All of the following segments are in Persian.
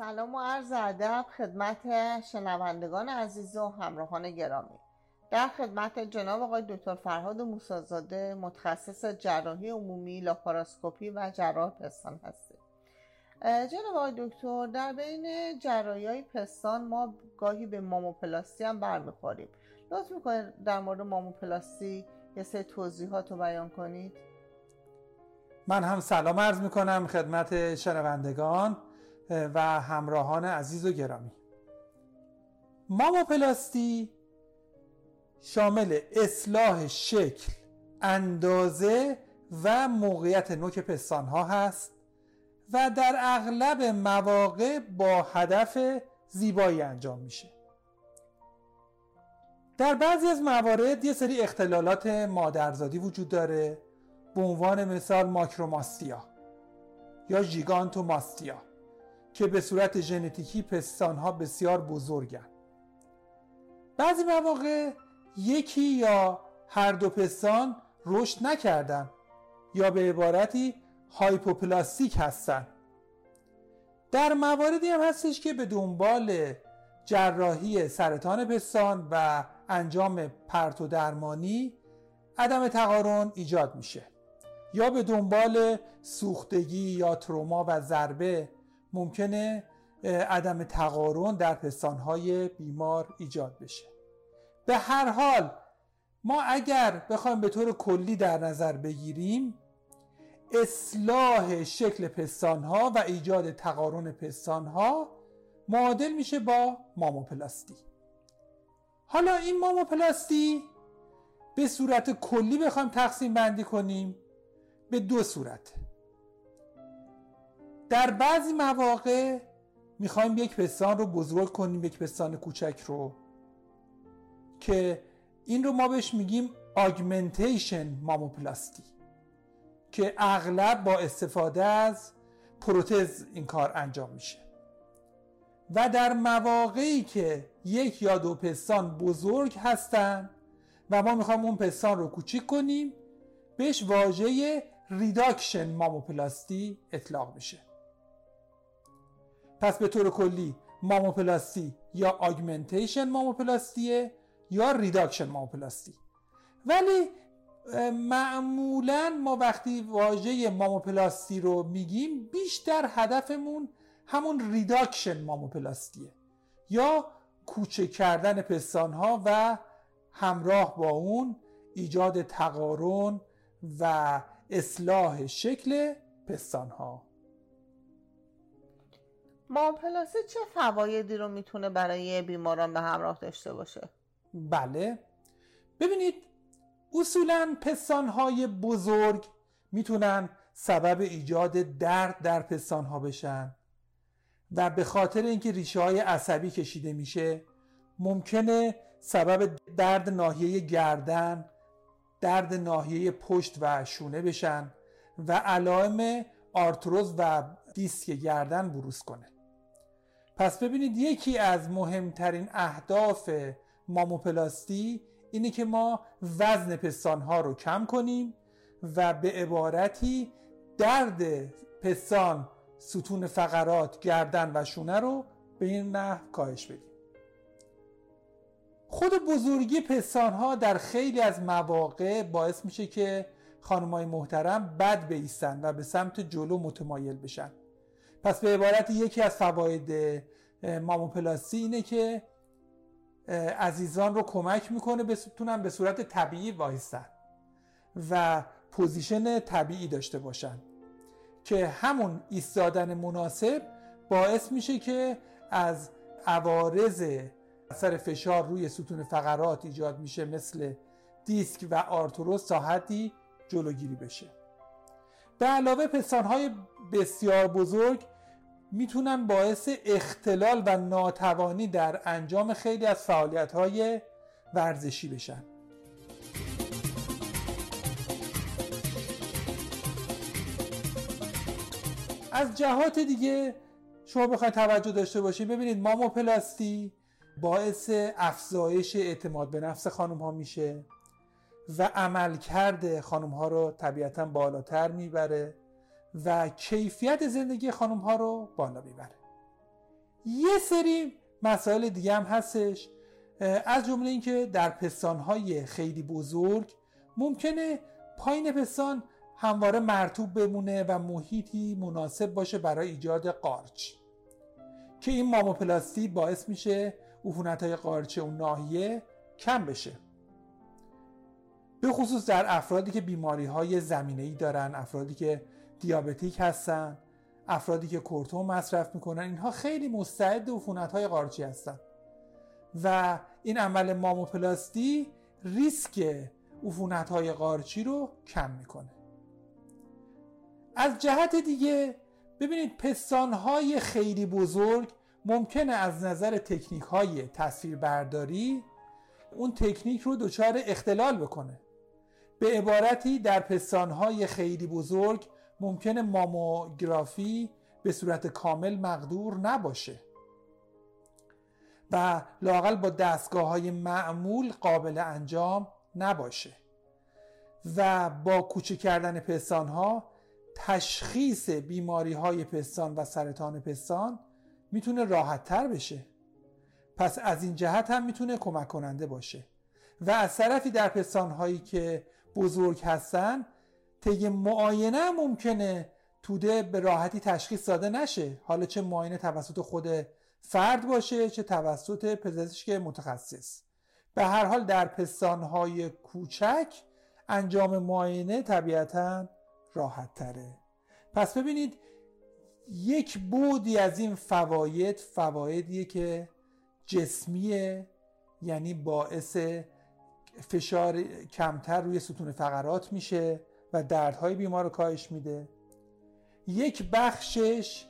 سلام و عرض ادب خدمت شنوندگان عزیز و همراهان گرامی. در خدمت جناب آقای دکتر فرهاد موسازاده متخصص جراحی عمومی لاپاراسکوپی و جراح پستان هستیم. جناب آقای دکتر در بین جراحی های پستان ما گاهی به ماموپلاستی هم برمیخوریم. لطف می‌کنید در مورد ماموپلاستی یه سه توضیحات رو بیان کنید؟ من هم سلام عرض می‌کنم خدمت شنوندگان. و همراهان عزیز و گرامی. ماموپلاستی شامل اصلاح شکل اندازه و موقعیت نوک پستان ها هست و در اغلب مواقع با هدف زیبایی انجام میشه. در بعضی از موارد یه سری اختلالات مادرزادی وجود داره به عنوان مثال ماکروماستیا یا ژیگانتوماستیا که به صورت ژنتیکی پستان ها بسیار بزرگن. بعضی مواقع یکی یا هر دو پستان رشد نکردن یا به عبارتی هایپوپلاستیک هستن. در مواردی هم هستش که به دنبال جراحی سرطان پستان و انجام پرت و درمانی عدم تقارن ایجاد میشه یا به دنبال سوختگی یا تروما و ضربه ممکنه عدم تقارن در پستانهای بیمار ایجاد بشه. به هر حال ما اگر بخوایم به طور کلی در نظر بگیریم اصلاح شکل پستانها و ایجاد تقارن پستانها معادل میشه با ماموپلاستی. حالا این ماموپلاستی به صورت کلی بخوایم تقسیم بندی کنیم به دو صورت. در بعضی مواقع می‌خوایم یک پستان رو بزرگ کنیم یک پستان کوچک رو که این رو ما بهش میگیم آگمنتیشن ماموپلاستی که اغلب با استفاده از پروتز این کار انجام میشه. و در مواقعی که یک یا دو پستان بزرگ هستن و ما می‌خوایم اون پستان رو کوچیک کنیم بهش واژه reduction ماموپلاستی اطلاق میشه. پس به طور کلی ماموپلاستی یا augmentation ماموپلاستیه یا reduction ماموپلاستی. ولی معمولا ما وقتی واژه ماموپلاستی رو میگیم بیشتر هدفمون همون ریداکشن ماموپلاستیه. یا کوچه کردن پستان ها و همراه با اون ایجاد تقارن و اصلاح شکل پستان ها ماموپلاستی چه فوایدی رو می‌تونه برای بیماران به همراه داشته باشه؟ بله ببینید اصولا پستان های بزرگ می‌تونن سبب ایجاد درد در پستان ها بشن و به خاطر اینکه ریشه های عصبی کشیده میشه ممکنه سبب درد ناحیه گردن درد ناحیه پشت و شونه بشن و علائم آرتروز و دیسک گردن بروز کنه پس ببینید یکی از مهمترین اهداف ماموپلاستی اینه که ما وزن پستان ها رو کم کنیم و به عبارتی درد پستان ستون فقرات گردن و شونه رو به این نحو کاهش بدیم. خود بزرگی پستان ها در خیلی از مواقع باعث میشه که خانمای محترم بد بیستن و به سمت جلو متمایل بشن. پس به عبارت یکی از فواید ماموپلاستی اینه که عزیزان رو کمک می‌کنه بتونن به صورت طبیعی وایستن و position طبیعی داشته باشن که همون ایستادن مناسب باعث میشه که از عوارض اثر فشار روی ستون فقرات ایجاد میشه مثل دیسک و آرتروز تا حدی جلوگیری بشه. به علاوه پستانهای بسیار بزرگ می‌تونن باعث اختلال و ناتوانی در انجام خیلی از فعالیت های ورزشی بشن. از جهات دیگه شما بخواید توجه داشته باشید ببینید ماموپلاستی باعث افزایش اعتماد به نفس خانم ها میشه. و عملکرد خانم ها رو طبیعتا بالاتر می‌بره و کیفیت زندگی خانم ها رو بالا می‌بره. یه سری مسائل دیگه هم هستش از جمله اینکه در پستانهای خیلی بزرگ ممکنه پایین پستان همواره مرتوب بمونه و محیطی مناسب باشه برای ایجاد قارچ. که این ماموپلاستی باعث میشه عفونت های قارچ اون ناحیه کم بشه. به خصوص در افرادی که بیماری های زمینه ای دارن افرادی که دیابتیک هستن افرادی که کورتون مصرف می‌کنن اینها خیلی مستعد عفونت های قارچی هستن. و این عمل ماموپلاستی ریسک عفونت های قارچی رو کم می‌کنه. از جهت دیگه ببینید پستان های خیلی بزرگ ممکنه از نظر تکنیک های تصویر برداری اون تکنیک رو دچار اختلال بکنه. به عبارتی در پستان های خیلی بزرگ ممکنه ماموگرافی به صورت کامل مقدور نباشه و لاقل با دستگاه های معمول قابل انجام نباشه و با کوچک کردن پستان ها تشخیص بیماری های پستان و سرطان پستان می‌تونه راحت تر بشه. پس از این جهت هم می‌تونه کمک کننده باشه و از طرفی در پستان هایی که بزرگ هستن طی معاینه ممکنه توده به راحتی تشخیص داده نشه. حالا چه معاینه توسط خود فرد باشه چه توسط پزشک متخصص. به هر حال در پستانهای کوچک انجام معاینه طبیعتا راحت تره پس ببینید یک بودی از این فواید فوایدیه که جسمیه یعنی باعث فشار کمتر روی ستون فقرات میشه و دردهای بیمار رو کاهش میده. یک بخشش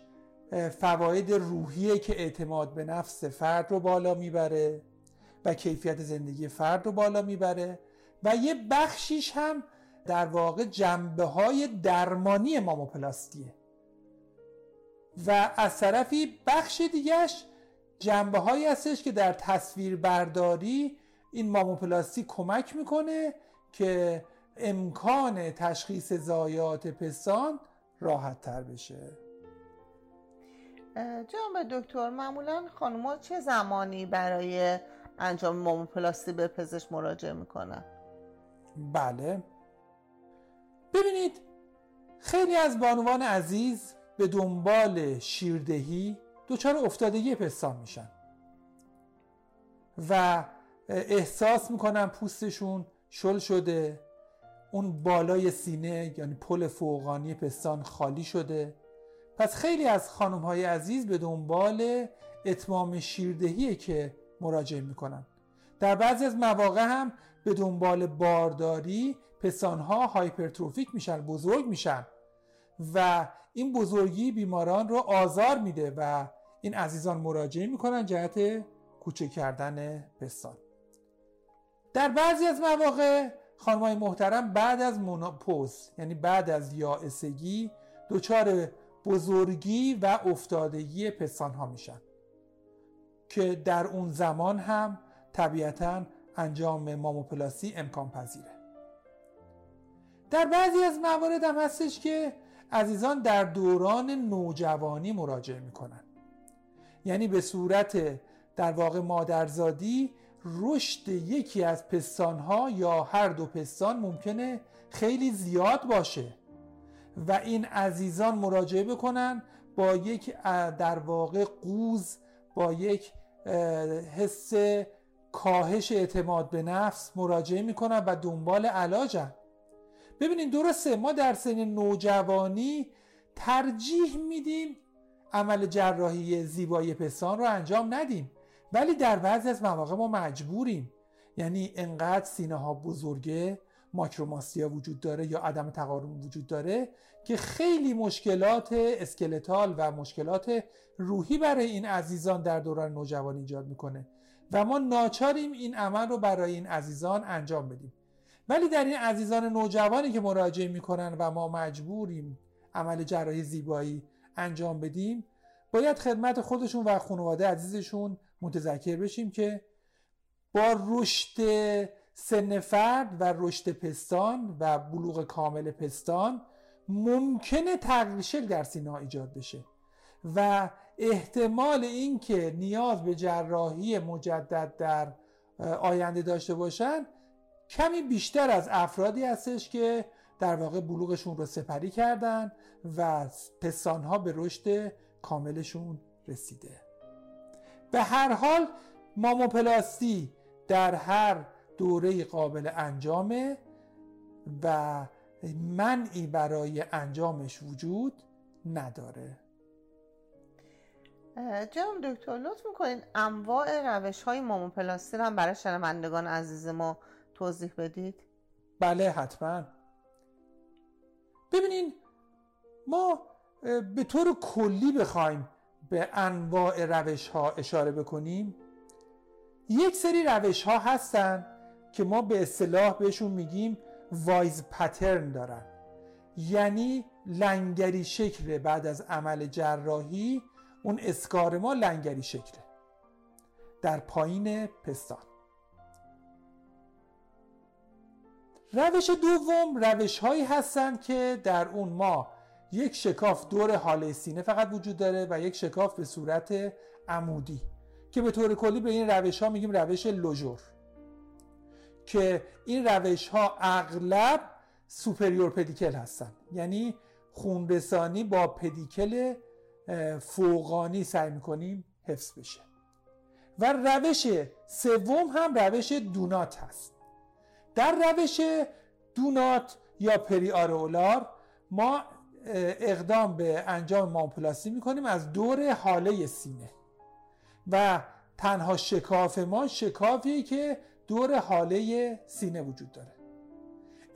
فواید روحیه که اعتماد به نفس فرد رو بالا می‌بره و کیفیت زندگی فرد رو بالا می‌بره و یه بخشیش هم در واقع جنبه های درمانی ماموپلاستیه. و از طرفی بخش دیگهش جنبه هایی هستش که در تصویر برداری این ماموپلاستی کمک می‌کنه که امکان تشخیص زایات پستان راحت تر بشه جناب دکتر معمولا خانوما چه زمانی برای انجام ماموپلاستی به پزشک مراجعه می‌کنن؟ بله. ببینید خیلی از بانوان عزیز به دنبال شیردهی دچار افتادگی پستان میشن. و احساس می‌کنن پوستشون شل شده. اون بالای سینه یعنی پل فوقانی پستان خالی شده. پس خیلی از خانم های عزیز به دنبال اتمام شیردهی که مراجعه می‌کنن. در بعضی از مواقع هم به دنبال بارداری پستانها هایپرتروفیک میشن بزرگ میشن. و این بزرگی بیماران رو آزار میده و این عزیزان مراجعه می‌کنن جهت کوچک کردن پستان. در بعضی از مواقع خانمای محترم بعد از مناپوز یعنی بعد از یائسگی دچار بزرگی و افتادگی پستان ها میشن که در اون زمان هم طبیعتا انجام ماموپلاسی امکان پذیره. در بعضی از موارد هم هستش که عزیزان در دوران نوجوانی مراجعه می‌کنن. یعنی به صورت در واقع مادرزادی رشد یکی از پستانها یا هر دو پستان ممکنه خیلی زیاد باشه و این عزیزان مراجعه بکنن با یک در واقع قوز با یک حس کاهش اعتماد به نفس مراجعه می‌کنن و دنبال علاجن ببینید درسته ما در سن نوجوانی ترجیح میدیم عمل جراحی زیبایی پستان رو انجام ندیم. ولی در بعضی از مواقع ما مجبوریم. یعنی انقدر سینه ها بزرگه ماکروماستیا وجود داره یا عدم تقارن وجود داره که خیلی مشکلات اسکلتال و مشکلات روحی برای این عزیزان در دوران نوجوانی ایجاد می‌کنه و ما ناچاریم این عمل رو برای این عزیزان انجام بدیم. ولی در این عزیزان نوجوانی که مراجعه می‌کنن و ما مجبوریم عمل جراحی زیبایی انجام بدیم باید خدمت خودشون و خانواده عزیزشون متذکر بشیم که با رشد سن فرد و رشد پستان و بلوغ کامل پستان ممکنه تغییر در سینه ایجاد بشه و احتمال اینکه نیاز به جراحی مجدد در آینده داشته باشن کمی بیشتر از افرادی هستش که در واقع بلوغشون رو سپری کردن و پستانها به رشد کاملشون رسیده. به هر حال ماموپلاستی در هر دوره قابل انجامه و منعی برای انجامش وجود نداره. جناب دکتر لطف می‌کنین انواع روش های ماموپلاستی رو هم برای شنوندگان عزیز ما توضیح بدید؟ بله حتما. ببینین ما به طور کلی بخوایم به انواع روش ها اشاره بکنیم. یک سری روش ها هستن که ما به اصطلاح بهشون میگیم وایز پترن دارن. یعنی لنگری شکل بعد از عمل جراحی اون اسکار ما لنگری شکله. در پایین پستان. روش دوم روش هایی هستند که در اون ما یک شکاف دور حاله سینه فقط وجود داره و یک شکاف به صورت عمودی که به طور کلی به این روش ها میگیم روش لوژور که این روش ها اغلب سوپریور پدیکل هستن. یعنی خونرسانی با پدیکل فوقانی سعی می‌کنیم حفظ بشه. و روش سوم هم روش دونات هست. در روش دونات یا پری آرولار ما اقدام به انجام مامپلاسی می‌کنیم از دور حاله سینه. و تنها شکاف ما شکافی که دور حاله سینه وجود داره.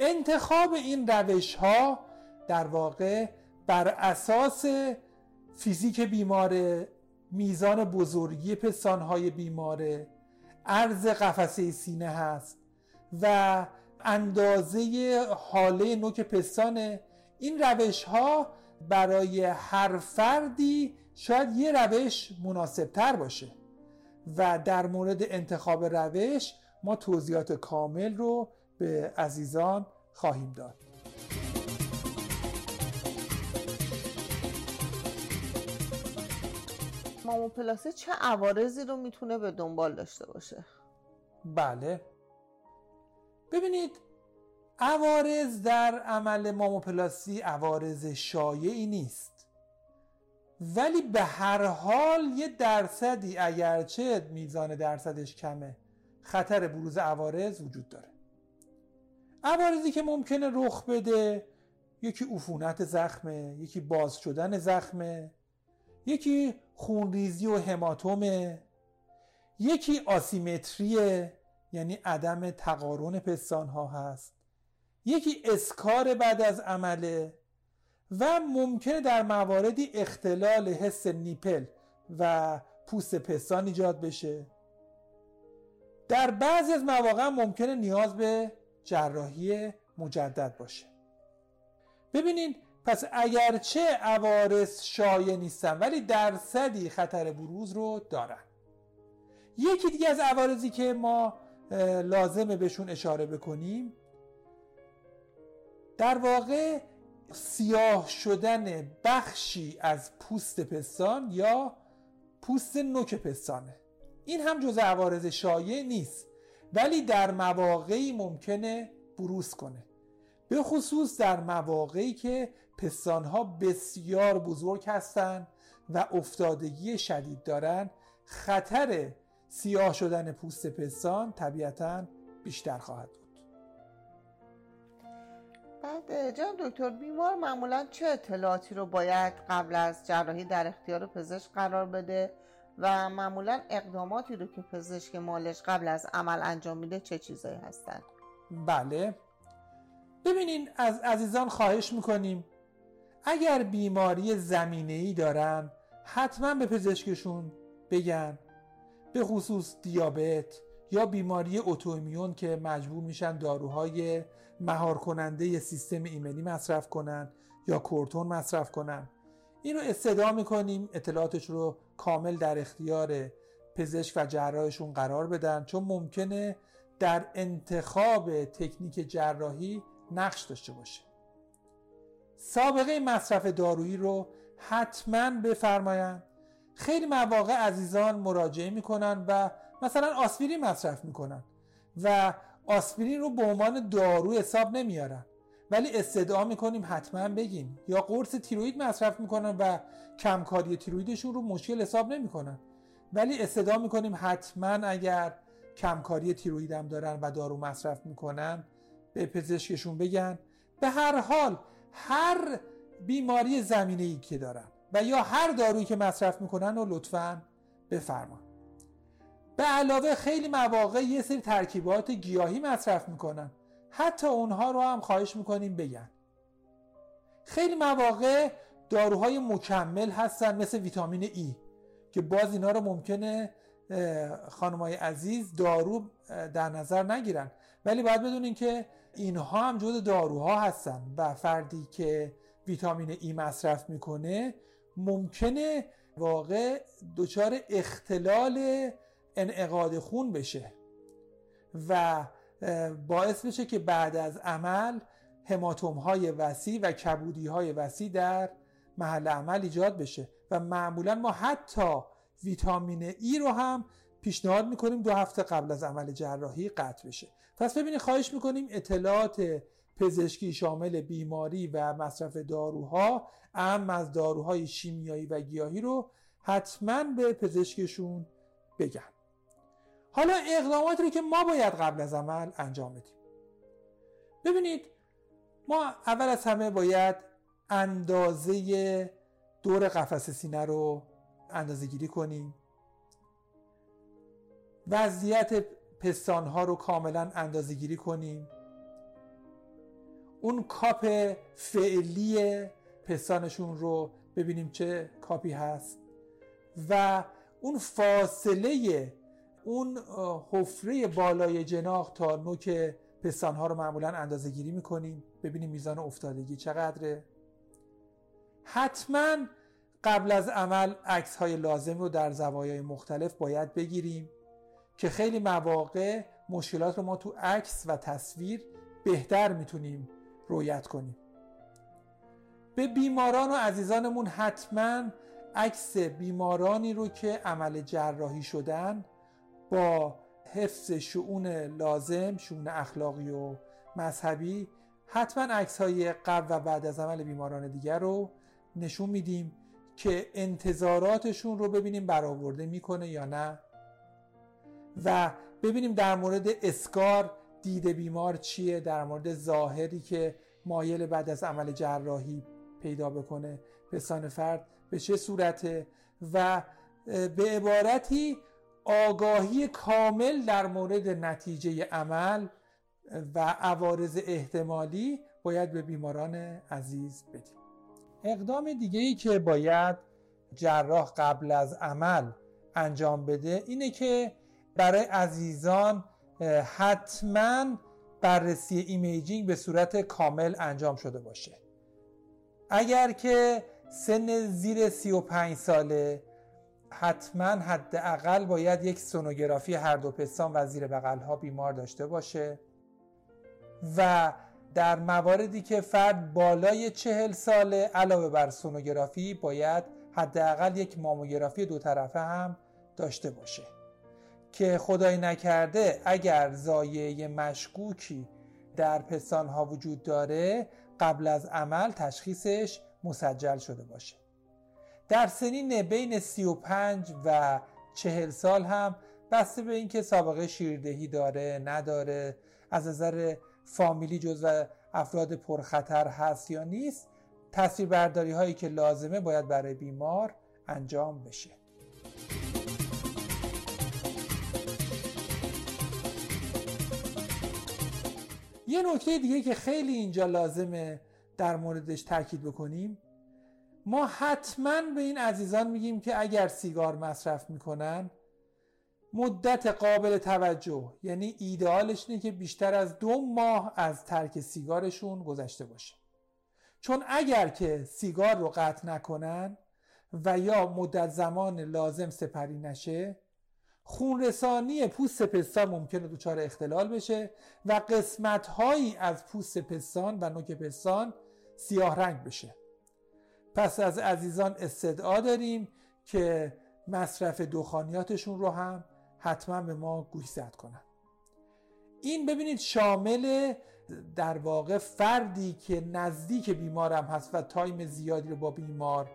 انتخاب این روش ها در واقع بر اساس فیزیک بیماره میزان بزرگی پستانهای بیماره عرض قفسه سینه هست و اندازه حاله نوک پستان این روش ها برای هر فردی شاید یه روش مناسب تر باشه. و در مورد انتخاب روش ما توضیحات کامل رو به عزیزان خواهیم داد. ماموپلاستی چه عوارضی رو می‌تونه به دنبال داشته باشه؟ بله. ببینید عوارض در عمل ماموپلاسی عوارض شایعی نیست. ولی به هر حال یه درصدی اگرچه میزان درصدش کمه خطر بروز عوارض وجود داره. عوارضی که ممکنه رخ بده یکی عفونت زخمه یکی باز شدن زخمه یکی خونریزی و هماتومه یکی آسیمتریه یعنی عدم تقارن پستان ها هست. یکی اسکار بعد از عمله و ممکنه در مواردی اختلال حس نیپل و پوست پستان ایجاد بشه. در بعضی از مواقع ممکنه نیاز به جراحی مجدد باشه. ببینین پس اگرچه عوارض شایع نیستن ولی درصدی خطر بروز رو دارن. یکی دیگه از عوارضی که ما لازمه بهشون اشاره بکنیم در واقع سیاه شدن بخشی از پوست پستان یا پوست نوک پستانه. این هم جز عوارض شایع نیست ولی در مواقعی ممکنه بروز کنه. به خصوص در مواقعی که پستانها بسیار بزرگ هستند و افتادگی شدید دارند خطر سیاه شدن پوست پستان طبیعتا بیشتر خواهد بود. بعد جان دکتر بیمار معمولا چه اطلاعاتی رو باید قبل از جراحی در اختیار پزشک قرار بده و معمولا اقداماتی رو که پزشک مالش قبل از عمل انجام میده چه چیزایی هستند بله. ببینین از عزیزان خواهش می‌کنیم اگر بیماری زمینه ای دارن حتما به پزشکشون بگن به خصوص دیابت یا بیماری اتومیون که مجبور میشن داروهای مهار کننده سیستم ایمنی مصرف کنن یا کورتون مصرف کنن. این رو استدعا می‌کنیم اطلاعاتش رو کامل در اختیار پزشک و جراحشون قرار بدن چون ممکنه در انتخاب تکنیک جراحی نقش داشته باشه. سابقه مصرف دارویی رو حتما بفرمایند. خیلی مواقع عزیزان مراجعه می‌کنن و مثلا آسپرین مصرف می‌کنن و آسپرین رو به عنوان دارو حساب نمیارن. ولی استدعا می‌کنیم حتما بگین یا قرص تیروید مصرف می‌کنن و کمکاری تیرویدشون رو مشکل حساب نمی‌کنن. ولی استدعا می‌کنیم حتما اگر کمکاری تیروید هم دارن و دارو مصرف می‌کنن به پزشکشون بگن. به هر حال هر بیماری زمینه ای که دارن و یا هر دارویی که مصرف می‌کنن رو لطفا بفرما به علاوه خیلی مواقع یه سری ترکیبات گیاهی مصرف می‌کنن. حتی اونها رو هم خواهش می‌کنیم بگن. خیلی مواقع داروهای مکمل هستن مثل ویتامین ای که باز اینا رو ممکنه خانمای عزیز دارو در نظر نگیرن. ولی باید بدونین که اینها هم جزو داروها هستن و فردی که ویتامین ای مصرف می‌کنه ممکنه واقع دچار اختلال انعقاد خون بشه و باعث بشه که بعد از عمل هماتوم های وسیع و کبودی های وسیع در محل عمل ایجاد بشه و معمولا ما حتی ویتامین ای رو هم پیشنهاد می‌کنیم دو هفته قبل از عمل جراحی قطع بشه. پس ببینید خواهش می‌کنیم اطلاعات پزشکی شامل بیماری و مصرف داروها اهم از داروهای شیمیایی و گیاهی رو حتما به پزشکشون بگن. حالا اقداماتی رو که ما باید قبل از عمل انجام بدیم. ببینید ما اول از همه باید اندازه دور قفس سینه رو اندازه گیری کنیم. وضعیت پستان ها رو کاملا اندازه گیری کنیم. اون کاپ فعلی پستانشون رو ببینیم چه کاپی هست و اون فاصله اون حفره بالای جناق تا نوک پستان ها رو معمولا اندازه گیری می‌کنیم. ببینیم میزان افتادگی چقدره. حتما قبل از عمل عکس های لازم رو در زوایای مختلف باید بگیریم که خیلی مواقع مشکلات رو ما تو عکس و تصویر بهتر می‌تونیم رویت کنیم. به بیماران و عزیزانمون حتما عکس بیمارانی رو که عمل جراحی شدن با حفظ شعون لازم شعون اخلاقی و مذهبی حتما عکس های قبل و بعد از عمل بیماران دیگر رو نشون میدیم که انتظاراتشون رو ببینیم برآورده می‌کنه یا نه. و ببینیم در مورد اسکار دید بیمار چیه در مورد ظاهری که مایل بعد از عمل جراحی پیدا بکنه پستان فرد به چه صورته و به عبارتی آگاهی کامل در مورد نتیجه عمل و عوارض احتمالی باید به بیماران عزیز بدیم. اقدام دیگه ای که باید جراح قبل از عمل انجام بده اینه که برای عزیزان حتما بررسی imaging به صورت کامل انجام شده باشه. اگر که سن زیر 35 ساله حتما حداقل باید یک سونوگرافی هر دو پستان و زیر بغل ها بیمار داشته باشه. و در مواردی که فرد بالای چهل ساله علاوه بر سونوگرافی باید حداقل یک ماموگرافی دو طرفه هم داشته باشه. که خدای نکرده اگر زایه مشکوکی در پستان ها وجود داره قبل از عمل تشخیصش مسجل شده باشه. در سنین بین 35 و 40 سال هم بسته به اینکه سابقه شیردهی داره نداره. از نظر فامیلی جزو افراد پرخطر هست یا نیست تصویر برداری هایی که لازمه باید برای بیمار انجام بشه. یه نکته دیگه که خیلی اینجا لازمه در موردش تاکید بکنیم ما حتما به این عزیزان میگیم که اگر سیگار مصرف می‌کنن مدت قابل توجه یعنی ایدئالش اینه که بیشتر از دو ماه از ترک سیگارشون گذشته باشه. چون اگر که سیگار رو قطع نکنن و یا مدت زمان لازم سپری نشه خونرسانی پوست پستان ممکنه دچار اختلال بشه و قسمت هایی از پوست پستان و نوک پستان سیاه رنگ بشه. پس از عزیزان استدعا داریم که مصرف دخانیاتشون رو هم حتما به ما گوشزد کنن. این ببینید شامل در واقع فردی که نزدیک بیمارم هست و time زیادی رو با بیمار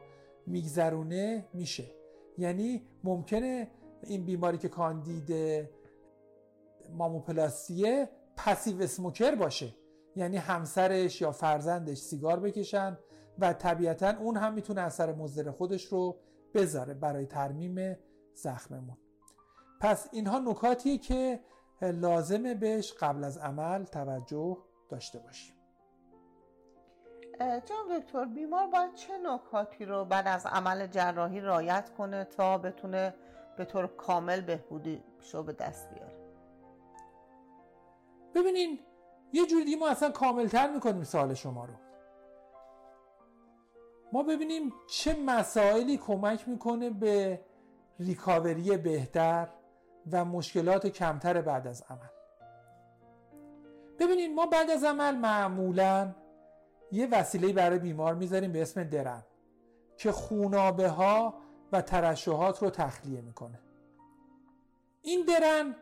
میگذرونه میشه. یعنی ممکنه این بیماری که کاندید ماموپلاستیه passive smoker باشه. یعنی همسرش یا فرزندش سیگار بکشن و طبیعتا اون هم می‌تونه اثر مضر خودش رو بذاره برای ترمیم زخممون. پس اینها نکاتیه که لازمه بهش قبل از عمل توجه داشته باشیم. جان دکتر بیمار باید چه نکاتی رو بعد از عمل جراحی رایت کنه تا بتونه به طور کامل بهبودی شو به دست بیاره؟ ببینین یه جور دیگه ما اصلا کاملتر می‌کنیم سال شما رو. ما ببینیم چه مسائلی کمک می‌کنه به ریکاوری بهتر و مشکلات کمتر بعد از عمل. ببینید ما بعد از عمل معمولا یه وسیله برای بیمار می‌ذاریم به اسم درم که خونابه ها و ترشحات رو تخلیه می‌کنه. این درن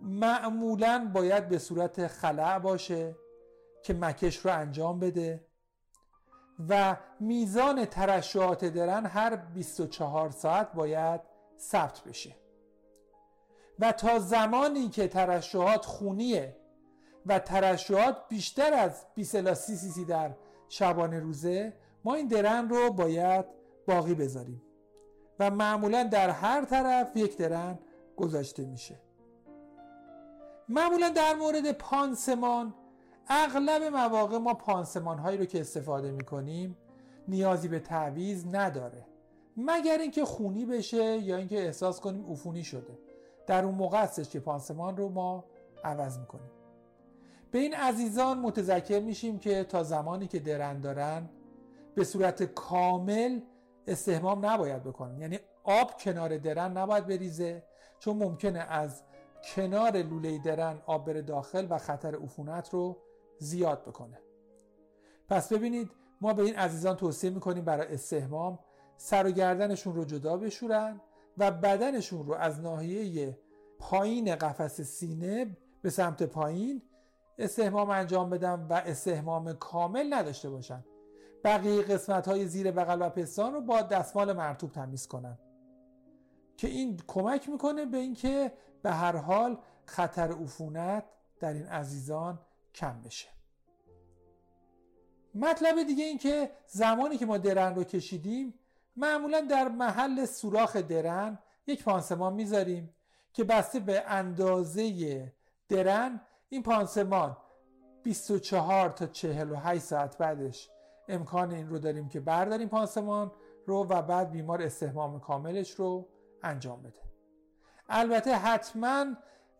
معمولا باید به صورت خلع باشه که مکش رو انجام بده و میزان ترشحات درن هر 24 ساعت باید ثبت بشه. و تا زمانی که ترشحات خونیه و ترشحات بیشتر از 20 الی 30 سی در شبانه روزه ما این درن رو باید باقی بذاریم. و معمولا در هر طرف یک درن گذاشته میشه. معمولا در مورد پانسمان اغلب مواقع ما پانسمان هایی رو که استفاده می‌کنیم نیازی به تعویز نداره. مگر اینکه خونی بشه یا اینکه احساس کنیم عفونی شده. در اون موقع که پانسمان رو ما عوض می‌کنیم. به این عزیزان متذکر میشیم که تا زمانی که درن دارن به صورت کامل استهمام نباید بکنن. یعنی آب کنار درن نباید بریزه چون ممکنه از کنار لوله درن آب بره داخل و خطر عفونت رو زیاد بکنه. پس ببینید ما به این عزیزان توصیه می‌کنیم برای استهمام سر و گردنشون رو جدا بشورن و بدنشون رو از ناحیه پایین قفس سینه به سمت پایین استهمام انجام بدن و استهمام کامل نداشته باشن. بقیه قسمت های زیر بغل و پستان رو با دستمال مرتوب تمیز کنن. که این کمک می‌کنه به اینکه به هر حال خطر عفونت در این عزیزان کم بشه. مطلب دیگه این که زمانی که ما درن رو کشیدیم معمولا در محل سوراخ درن یک پانسمان می‌ذاریم که بسته به اندازه درن این پانسمان 24 تا 48 ساعت بعدش امکان این رو داریم که برداریم پانسمان رو و بعد بیمار استحمام کاملش رو انجام بده. البته حتما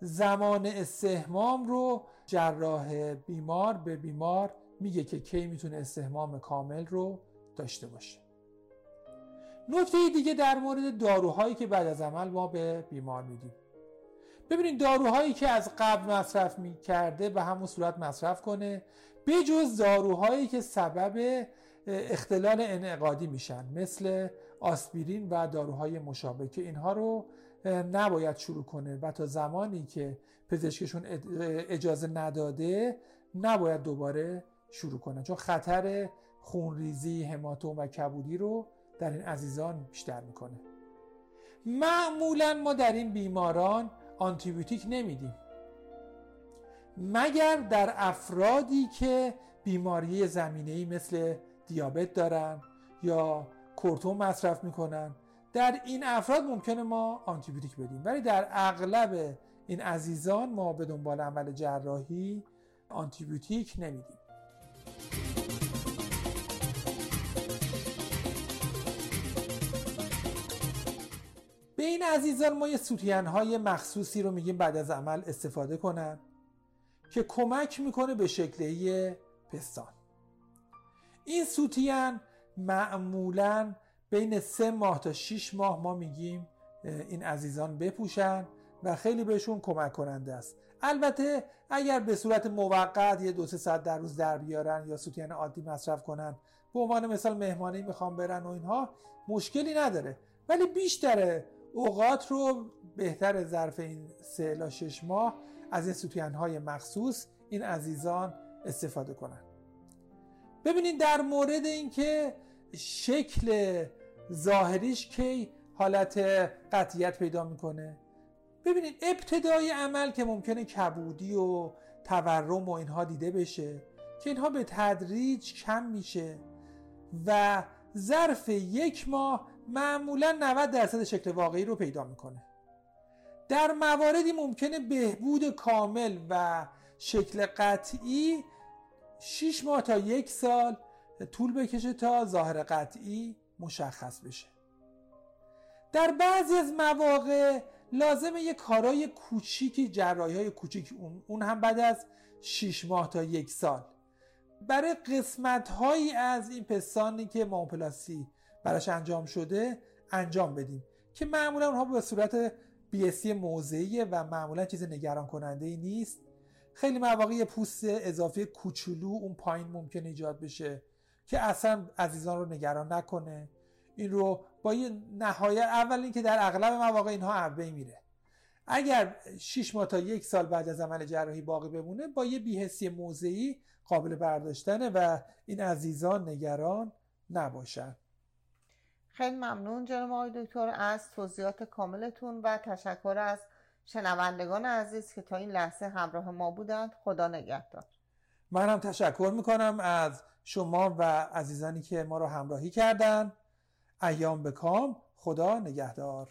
زمان استحمام رو جراح بیمار به بیمار میگه که کی می‌تونه استحمام کامل رو داشته باشه. نکته دیگه در مورد داروهایی که بعد از عمل ما به بیمار میدیم ببینید داروهایی که از قبل مصرف می‌کرده به همون صورت مصرف کنه بجز داروهایی که سبب اختلال انعقادی میشن مثل آسپرین و داروهای مشابه که اینها رو نباید شروع کنه و تا زمانی که پزشکشون اجازه نداده نباید دوباره شروع کنه چون خطر خونریزی هماتوم و کبودی رو در این عزیزان بیشتر می‌کنه. معمولا ما در این بیماران آنتیبیوتیک نمیدیم. مگر در افرادی که بیماری زمینه‌ای مثل دیابت دارن یا کورتون مصرف می‌کنن در این افراد ممکنه ما آنتیبیوتیک بدیم ولی در اغلب این عزیزان ما به دنبال عمل جراحی آنتیبیوتیک نمیدیم. به این عزیزان ما یه سوتین های مخصوصی رو میگیم بعد از عمل استفاده کنن که کمک می‌کنه به شکلی پستان. این سوتین معمولا بین سه ماه تا 6 ماه ما میگیم این عزیزان بپوشن و خیلی بهشون کمک کننده است. البته اگر به صورت موقت یه دو سه ساعت در روز در بیارن یا سوتین عادی مصرف کنن به عنوان مثال مهمانی می‌خوام برن و اینها مشکلی نداره. ولی بیشتر اوقات رو بهتر ظرف این سه الا شش ماه از این ستوین های مخصوص این عزیزان استفاده کنن. ببینید در مورد اینکه شکل ظاهریش کی حالت قطعیت پیدا می‌کنه؟ ببینید ابتدای عمل که ممکنه کبودی و تورم و اینها دیده بشه که اینها به تدریج کم میشه و ظرف یک ماه معمولا 90 درصد شکل واقعی رو پیدا می‌کنه. در مواردی ممکنه بهبود کامل و شکل قطعی 6 ماه تا یک سال طول بکشه تا ظاهر قطعی مشخص بشه. در بعضی از مواقع لازمه یه کارای کوچیکی جراحی های کوچیک اون, هم بعد از 6 ماه تا یک سال. برای قسمت هایی از این پستانی که ماپلاسی براش انجام شده انجام بدیم. که معمولا اونها به صورت بیسی موضعیه و معمولا چیز نگران کننده ای نیست. خیلی مواقع پوست اضافی کوچولو اون پایین ممکن ایجاد بشه. که اصلا عزیزان رو نگران نکنه. این رو با یه نهایت اول اینکه در اغلب مواقع اینها عبه میره. اگر 6 ماه تا یک سال بعد از عمل جراحی باقی بمونه با یه بیهسی موضعی قابل برداشتنه و این عزیزان نگران نباشن. خیلی ممنون جناب آقای دکتر. از توضیحات کاملتون و تشکر از شنوندگان عزیز که تا این لحظه همراه ما بودند. خدا نگهدار. من هم تشکر می‌کنم از شما و عزیزانی که ما رو همراهی کردند ایام به کام. خدا نگهدار.